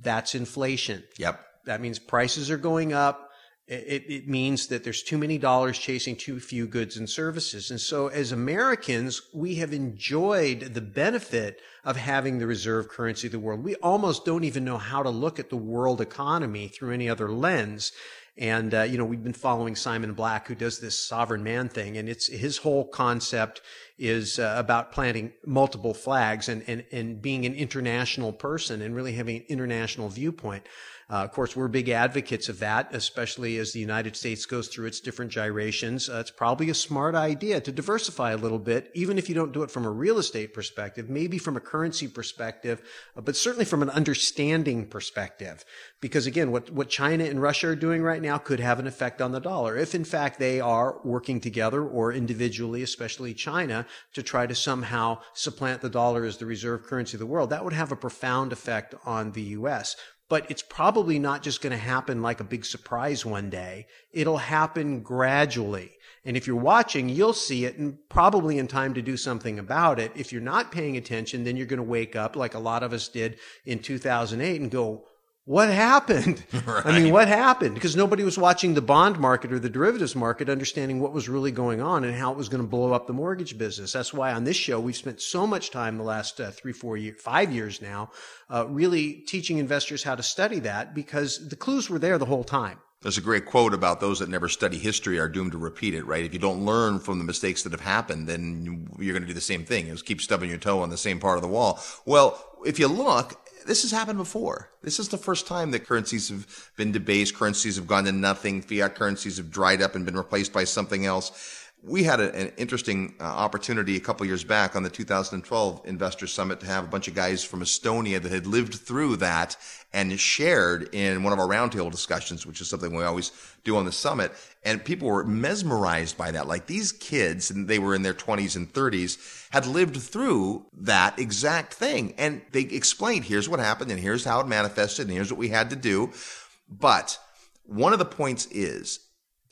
That's inflation. Yep. That means prices are going up. It, it, means that there's too many dollars chasing too few goods and services. And so as Americans, we have enjoyed the benefit of having the reserve currency of the world. We almost don't even know how to look at the world economy through any other lens. And, uh, you know, we've been following Simon Black, who does this sovereign man thing. And it's his whole concept is uh, about planting multiple flags and, and, and being an international person and really having an international viewpoint. Uh, of course, we're big advocates of that, especially as the United States goes through its different gyrations. Uh, it's probably a smart idea to diversify a little bit, even if you don't do it from a real estate perspective, maybe from a currency perspective, uh, but certainly from an understanding perspective. Because again, what, what China and Russia are doing right now could have an effect on the dollar. If in fact they are working together or individually, especially China, to try to somehow supplant the dollar as the reserve currency of the world, that would have a profound effect on the U.S but it's probably not just going to happen like a big surprise one day. It'll happen gradually. And if you're watching, you'll see it and probably in time to do something about it. If you're not paying attention, then you're going to wake up like a lot of us did in 2008 and go, what happened? Right. I mean, what happened? Because nobody was watching the bond market or the derivatives market, understanding what was really going on and how it was going to blow up the mortgage business. That's why on this show, we've spent so much time the last uh, three, four years, five years now, uh, really teaching investors how to study that because the clues were there the whole time. There's a great quote about those that never study history are doomed to repeat it, right? If you don't learn from the mistakes that have happened, then you're going to do the same thing. Is keep stubbing your toe on the same part of the wall. Well, if you look, this has happened before. This is the first time that currencies have been debased, currencies have gone to nothing, fiat currencies have dried up and been replaced by something else. We had a, an interesting uh, opportunity a couple years back on the 2012 Investor Summit to have a bunch of guys from Estonia that had lived through that and shared in one of our roundtable discussions, which is something we always do on the summit. And people were mesmerized by that. Like these kids, and they were in their 20s and 30s, had lived through that exact thing. And they explained, here's what happened, and here's how it manifested, and here's what we had to do. But one of the points is,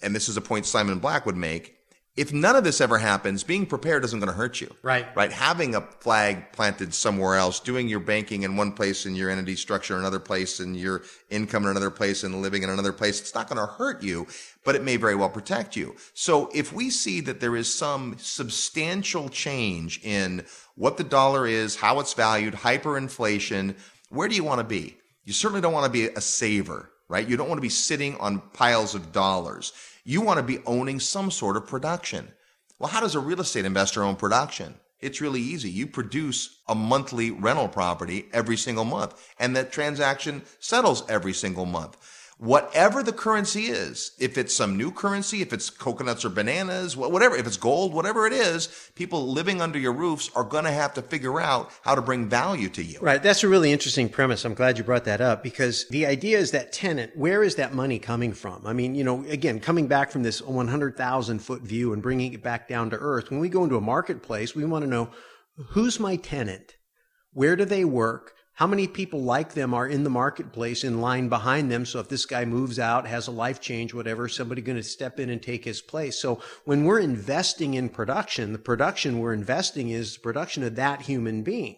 and this is a point Simon Black would make, if none of this ever happens, being prepared isn't going to hurt you. Right. Right. Having a flag planted somewhere else, doing your banking in one place and your entity structure in another place and your income in another place and living in another place, it's not going to hurt you, but it may very well protect you. So if we see that there is some substantial change in what the dollar is, how it's valued, hyperinflation, where do you want to be? You certainly don't want to be a saver, right? You don't want to be sitting on piles of dollars. You want to be owning some sort of production. Well, how does a real estate investor own production? It's really easy. You produce a monthly rental property every single month, and that transaction settles every single month whatever the currency is, if it's some new currency, if it's coconuts or bananas, whatever, if it's gold, whatever it is, people living under your roofs are going to have to figure out how to bring value to you. Right. That's a really interesting premise. I'm glad you brought that up because the idea is that tenant, where is that money coming from? I mean, you know, again, coming back from this 100,000 foot view and bringing it back down to earth, when we go into a marketplace, we want to know who's my tenant? Where do they work? How many people like them are in the marketplace in line behind them? So if this guy moves out, has a life change, whatever, somebody going to step in and take his place. So when we're investing in production, the production we're investing is the production of that human being.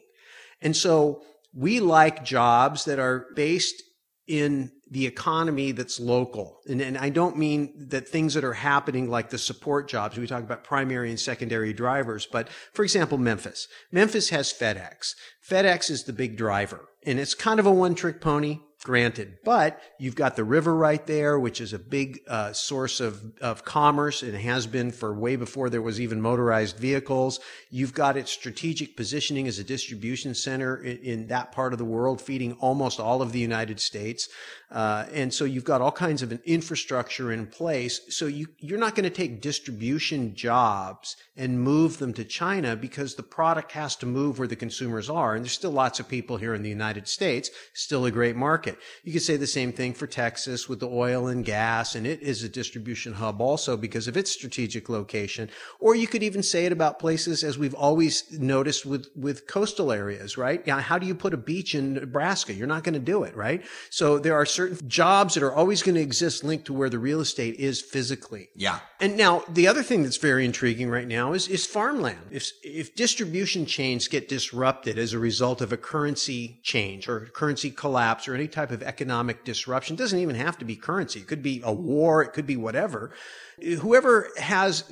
And so we like jobs that are based in the economy that's local. And, and I don't mean that things that are happening like the support jobs. We talk about primary and secondary drivers. But for example, Memphis. Memphis has FedEx. FedEx is the big driver and it's kind of a one trick pony granted. But you've got the river right there, which is a big uh, source of, of commerce and has been for way before there was even motorized vehicles. You've got its strategic positioning as a distribution center in, in that part of the world, feeding almost all of the United States. Uh, and so you've got all kinds of an infrastructure in place. So you, you're not going to take distribution jobs and move them to China because the product has to move where the consumers are. And there's still lots of people here in the United States, still a great market. You could say the same thing for Texas with the oil and gas, and it is a distribution hub also because of its strategic location. Or you could even say it about places as we've always noticed with, with coastal areas, right? Yeah, how do you put a beach in Nebraska? You're not going to do it, right? So there are certain jobs that are always going to exist linked to where the real estate is physically. Yeah. And now the other thing that's very intriguing right now is, is farmland. If, if distribution chains get disrupted as a result of a currency change or currency collapse or any type of economic disruption, it doesn't even have to be currency. It could be a war. It could be whatever. Whoever has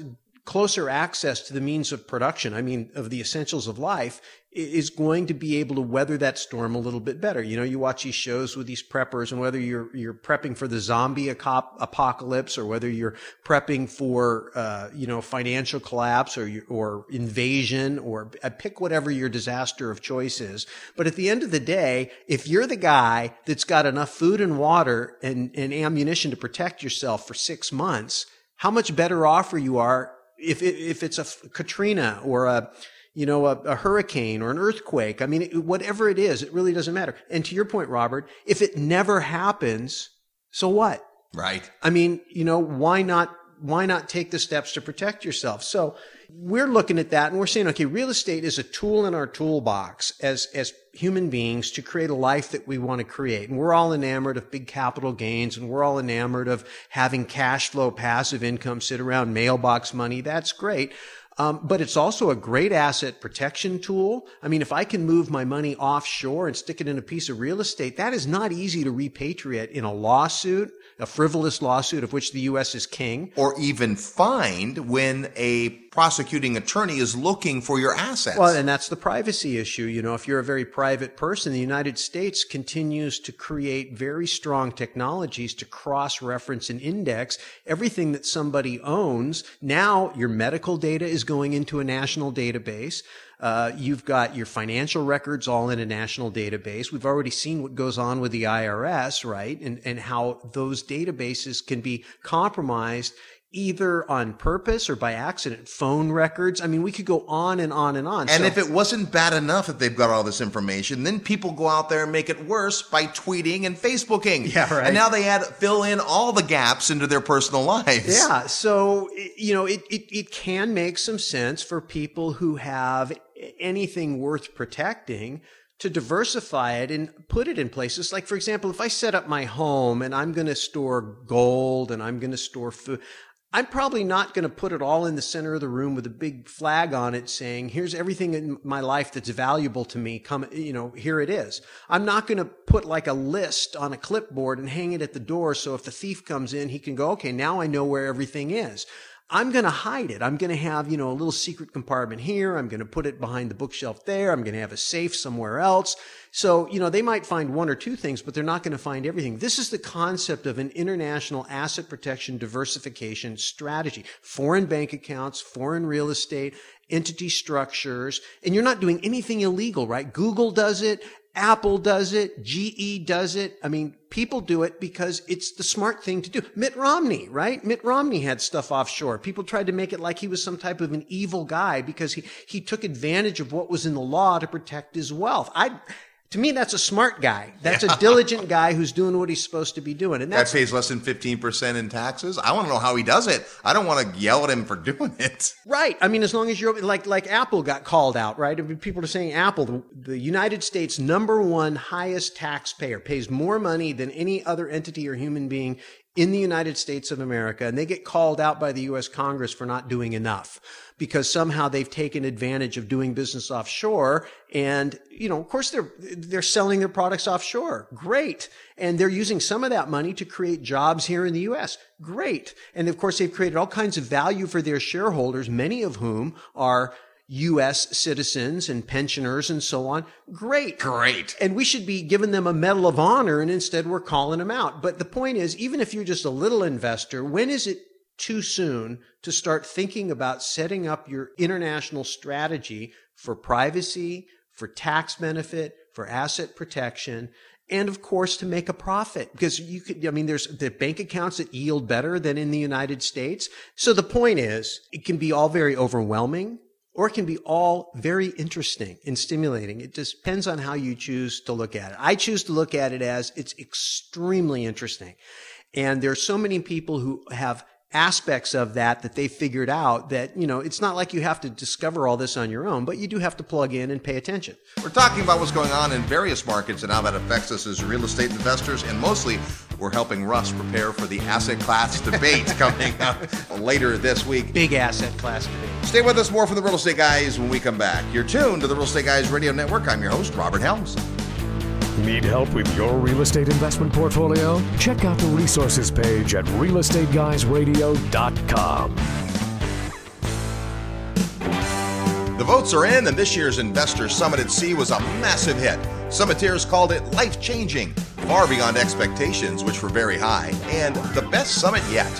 closer access to the means of production, I mean, of the essentials of life, is going to be able to weather that storm a little bit better. You know, you watch these shows with these preppers and whether you're, you're prepping for the zombie apocalypse or whether you're prepping for, uh, you know, financial collapse or, or invasion or uh, pick whatever your disaster of choice is. But at the end of the day, if you're the guy that's got enough food and water and, and ammunition to protect yourself for six months, how much better off you are if, if it's a Katrina or a, you know, a, a, hurricane or an earthquake. I mean, it, whatever it is, it really doesn't matter. And to your point, Robert, if it never happens, so what? Right. I mean, you know, why not, why not take the steps to protect yourself? So we're looking at that and we're saying, okay, real estate is a tool in our toolbox as, as human beings to create a life that we want to create. And we're all enamored of big capital gains and we're all enamored of having cash flow, passive income, sit around mailbox money. That's great. Um, but it's also a great asset protection tool. I mean, if I can move my money offshore and stick it in a piece of real estate, that is not easy to repatriate in a lawsuit, a frivolous lawsuit of which the U.S. is king. Or even fined when a prosecuting attorney is looking for your assets. Well, and that's the privacy issue. You know, if you're a very private person, the United States continues to create very strong technologies to cross reference and index everything that somebody owns. Now your medical data is going into a national database. Uh, you've got your financial records all in a national database. We've already seen what goes on with the IRS, right? And, and how those databases can be compromised either on purpose or by accident. Phone records. I mean, we could go on and on and on. And so, if it wasn't bad enough that they've got all this information, then people go out there and make it worse by tweeting and Facebooking. Yeah, right. And now they add fill in all the gaps into their personal lives. Yeah. So you know, it it, it can make some sense for people who have anything worth protecting to diversify it and put it in places like for example if i set up my home and i'm going to store gold and i'm going to store food I'm probably not going to put it all in the center of the room with a big flag on it saying, here's everything in my life that's valuable to me. Come, you know, here it is. I'm not going to put like a list on a clipboard and hang it at the door. So if the thief comes in, he can go, okay, now I know where everything is. I'm going to hide it. I'm going to have, you know, a little secret compartment here. I'm going to put it behind the bookshelf there. I'm going to have a safe somewhere else. So, you know, they might find one or two things, but they're not going to find everything. This is the concept of an international asset protection diversification strategy. Foreign bank accounts, foreign real estate, entity structures, and you're not doing anything illegal, right? Google does it. Apple does it. GE does it. I mean, people do it because it's the smart thing to do. Mitt Romney, right? Mitt Romney had stuff offshore. People tried to make it like he was some type of an evil guy because he, he took advantage of what was in the law to protect his wealth. I, to me, that's a smart guy. That's yeah. a diligent guy who's doing what he's supposed to be doing. And that pays less than 15% in taxes. I want to know how he does it. I don't want to yell at him for doing it. Right. I mean, as long as you're like, like Apple got called out, right? I mean, people are saying Apple, the, the United States number one highest taxpayer pays more money than any other entity or human being in the United States of America. And they get called out by the U.S. Congress for not doing enough because somehow they've taken advantage of doing business offshore. And, you know, of course they're, they're selling their products offshore. Great. And they're using some of that money to create jobs here in the U.S. Great. And of course they've created all kinds of value for their shareholders, many of whom are U.S. citizens and pensioners and so on. Great. Great. And we should be giving them a medal of honor and instead we're calling them out. But the point is, even if you're just a little investor, when is it too soon to start thinking about setting up your international strategy for privacy, for tax benefit, for asset protection, and of course to make a profit because you could, I mean, there's the bank accounts that yield better than in the United States. So the point is, it can be all very overwhelming or it can be all very interesting and stimulating. It just depends on how you choose to look at it. I choose to look at it as it's extremely interesting. And there are so many people who have aspects of that that they figured out that, you know, it's not like you have to discover all this on your own, but you do have to plug in and pay attention. We're talking about what's going on in various markets and how that affects us as real estate investors, and mostly we're helping Russ prepare for the asset class debate coming up later this week. Big asset class debate. Stay with us more from the Real Estate Guys when we come back. You're tuned to the Real Estate Guys Radio Network. I'm your host, Robert Helms. Need help with your real estate investment portfolio? Check out the resources page at realestateguysradio.com. The votes are in, and this year's Investor Summit at Sea was a massive hit. Summiteers called it life changing, far beyond expectations, which were very high, and the best summit yet.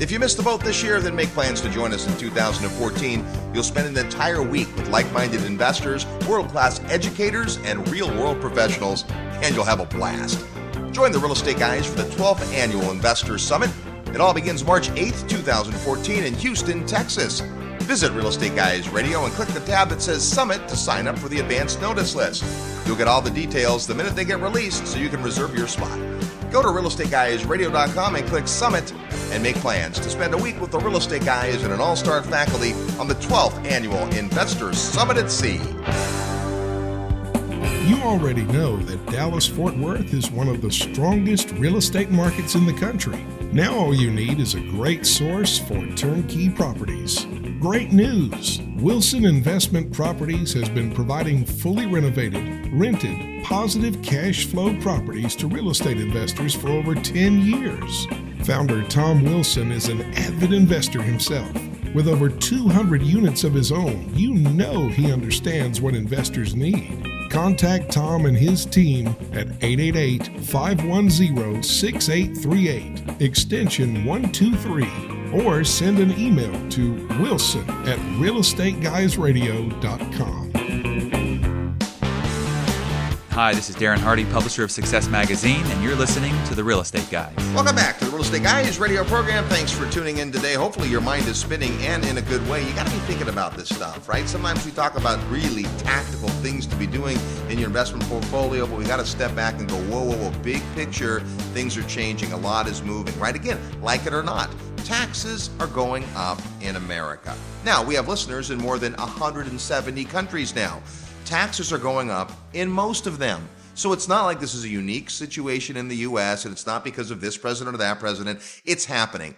If you missed the boat this year, then make plans to join us in 2014. You'll spend an entire week with like minded investors, world class educators, and real world professionals, and you'll have a blast. Join the Real Estate Guys for the 12th Annual Investors Summit. It all begins March 8th, 2014, in Houston, Texas. Visit Real Estate Guys Radio and click the tab that says Summit to sign up for the advance notice list. You'll get all the details the minute they get released so you can reserve your spot. Go to realestateguysradio.com and click Summit and make plans to spend a week with the real estate guys and an all star faculty on the 12th annual Investors Summit at Sea. You already know that Dallas Fort Worth is one of the strongest real estate markets in the country. Now, all you need is a great source for turnkey properties. Great news! Wilson Investment Properties has been providing fully renovated, rented, positive cash flow properties to real estate investors for over 10 years. Founder Tom Wilson is an avid investor himself. With over 200 units of his own, you know he understands what investors need. Contact Tom and his team at 888 510 6838, extension 123, or send an email to wilson at realestateguysradio.com. Hi, this is Darren Hardy, publisher of Success Magazine, and you're listening to The Real Estate Guys. Welcome back to the Real Estate Guys radio program. Thanks for tuning in today. Hopefully, your mind is spinning and in a good way. You got to be thinking about this stuff, right? Sometimes we talk about really tactical things to be doing in your investment portfolio, but we got to step back and go, whoa, whoa, whoa, big picture, things are changing. A lot is moving, right? Again, like it or not, taxes are going up in America. Now, we have listeners in more than 170 countries now taxes are going up in most of them. So it's not like this is a unique situation in the US and it's not because of this president or that president. It's happening.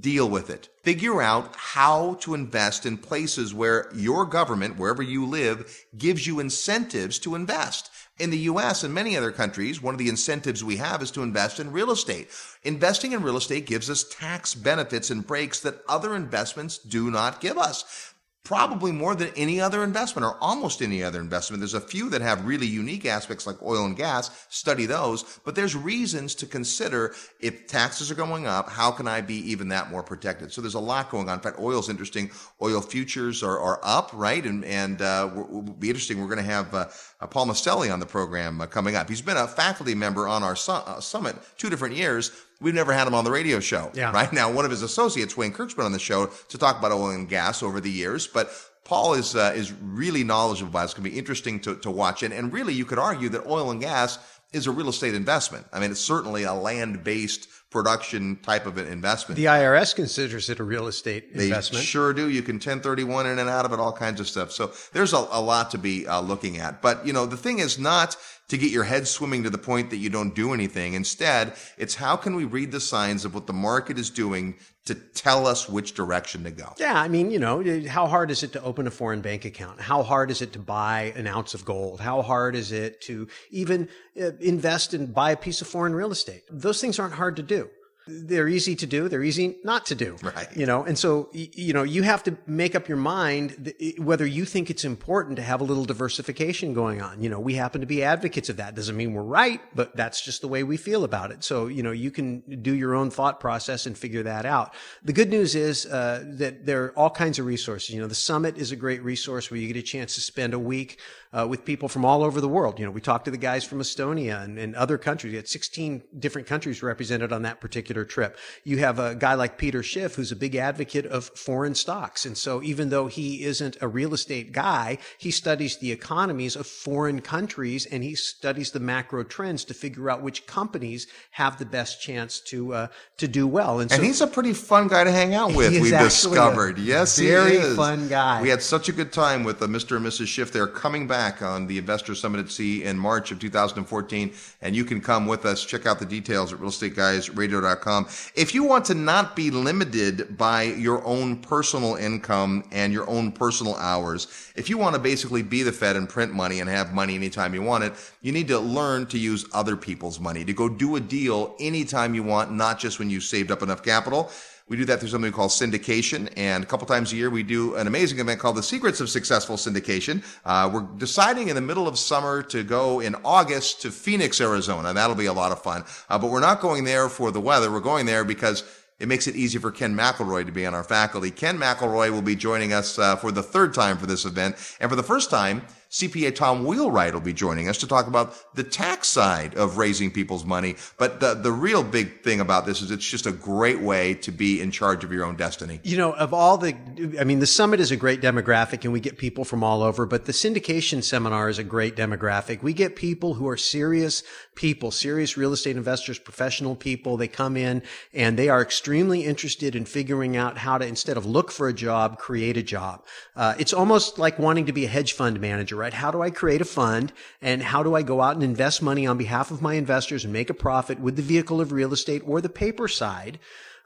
deal with it. Figure out how to invest in places where your government, wherever you live, gives you incentives to invest. In the US and many other countries, one of the incentives we have is to invest in real estate. Investing in real estate gives us tax benefits and breaks that other investments do not give us probably more than any other investment or almost any other investment. There's a few that have really unique aspects like oil and gas. Study those, but there's reasons to consider if taxes are going up, how can I be even that more protected? So there's a lot going on. In fact, oil's interesting. Oil futures are, are up, right? And, and, uh, will be interesting. We're going to have, uh, uh, Paul Mastelli on the program uh, coming up. He's been a faculty member on our su- uh, summit two different years. We've never had him on the radio show. Yeah. Right now, one of his associates, Wayne Kirk's been on the show to talk about oil and gas over the years, but Paul is uh, is really knowledgeable about it. It's going to be interesting to, to watch. And, and really, you could argue that oil and gas is a real estate investment. I mean, it's certainly a land based production type of an investment. The IRS considers it a real estate They investment. sure do. You can 1031 in and out of it, all kinds of stuff. So there's a, a lot to be uh, looking at. But, you know, the thing is not to get your head swimming to the point that you don't do anything. Instead, it's how can we read the signs of what the market is doing to tell us which direction to go? Yeah, I mean, you know, how hard is it to open a foreign bank account? How hard is it to buy an ounce of gold? How hard is it to even uh, invest and buy a piece of foreign real estate? Those things aren't hard to do. They're easy to do. They're easy not to do. Right. You know, and so, you know, you have to make up your mind whether you think it's important to have a little diversification going on. You know, we happen to be advocates of that. Doesn't mean we're right, but that's just the way we feel about it. So, you know, you can do your own thought process and figure that out. The good news is, uh, that there are all kinds of resources. You know, the summit is a great resource where you get a chance to spend a week, uh, with people from all over the world. You know, we talked to the guys from Estonia and, and other countries. You had 16 different countries represented on that particular trip. You have a guy like Peter Schiff, who's a big advocate of foreign stocks. And so even though he isn't a real estate guy, he studies the economies of foreign countries and he studies the macro trends to figure out which companies have the best chance to, uh, to do well. And so he's a pretty fun guy to hang out with, we've a discovered. Yes, very he is. fun guy. We had such a good time with uh, Mr. and Mrs. Schiff. They're coming back on the Investor Summit at Sea in March of 2014, and you can come with us. Check out the details at realestateguysradio.com. If you want to not be limited by your own personal income and your own personal hours, if you want to basically be the Fed and print money and have money anytime you want it, you need to learn to use other people's money to go do a deal anytime you want, not just when you saved up enough capital. We do that through something we call syndication. And a couple times a year, we do an amazing event called the Secrets of Successful Syndication. Uh, we're deciding in the middle of summer to go in August to Phoenix, Arizona. That'll be a lot of fun. Uh, but we're not going there for the weather. We're going there because it makes it easy for Ken McElroy to be on our faculty. Ken McElroy will be joining us uh, for the third time for this event. And for the first time, CPA Tom Wheelwright will be joining us to talk about the tax side of raising people's money. But the, the real big thing about this is it's just a great way to be in charge of your own destiny. You know, of all the, I mean, the summit is a great demographic and we get people from all over, but the syndication seminar is a great demographic. We get people who are serious people, serious real estate investors, professional people. They come in and they are extremely interested in figuring out how to, instead of look for a job, create a job. Uh, it's almost like wanting to be a hedge fund manager, right? How do I create a fund and how do I go out and invest money on behalf of my investors and make a profit with the vehicle of real estate or the paper side?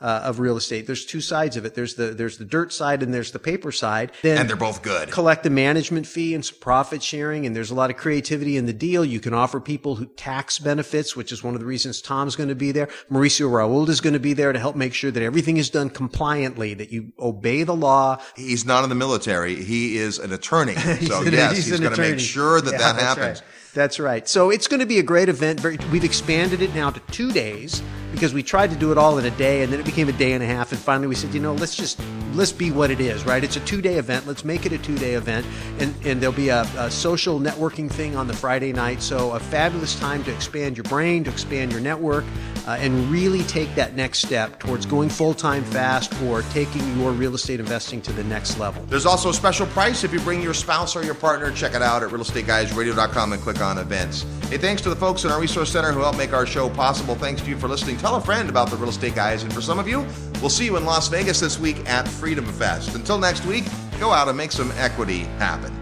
Uh, of real estate. There's two sides of it. There's the there's the dirt side and there's the paper side. Then And they're both good. Collect the management fee and some profit sharing, and there's a lot of creativity in the deal. You can offer people who tax benefits, which is one of the reasons Tom's going to be there. Mauricio Rauld is going to be there to help make sure that everything is done compliantly, that you obey the law. He's not in the military. He is an attorney. So an- yes, he's he's, going to make sure that Yeah, that happens. right. That's right. So it's going to be a great event. We've expanded it now to two days because we tried to do it all in a day and then it became a day and a half. And finally we said, you know, let's just, let's be what it is, right? It's a two day event. Let's make it a two day event. And, and there'll be a, a social networking thing on the Friday night. So a fabulous time to expand your brain, to expand your network, uh, and really take that next step towards going full time fast or taking your real estate investing to the next level. There's also a special price if you bring your spouse or your partner. Check it out at realestateguysradio.com and click on events. Hey, thanks to the folks in our resource center who helped make our show possible. Thanks to you for listening. Tell a friend about the Real Estate Guys. And for some of you, we'll see you in Las Vegas this week at Freedom Fest. Until next week, go out and make some equity happen.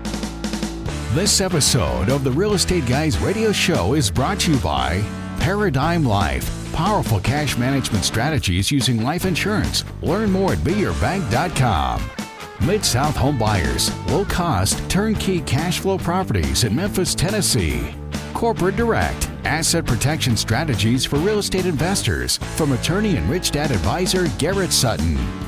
This episode of the Real Estate Guys radio show is brought to you by Paradigm Life. Powerful cash management strategies using life insurance. Learn more at beyourbank.com. Mid South Home Buyers. Low cost, turnkey cash flow properties in Memphis, Tennessee. Corporate Direct. Asset protection strategies for real estate investors from attorney and rich dad advisor Garrett Sutton.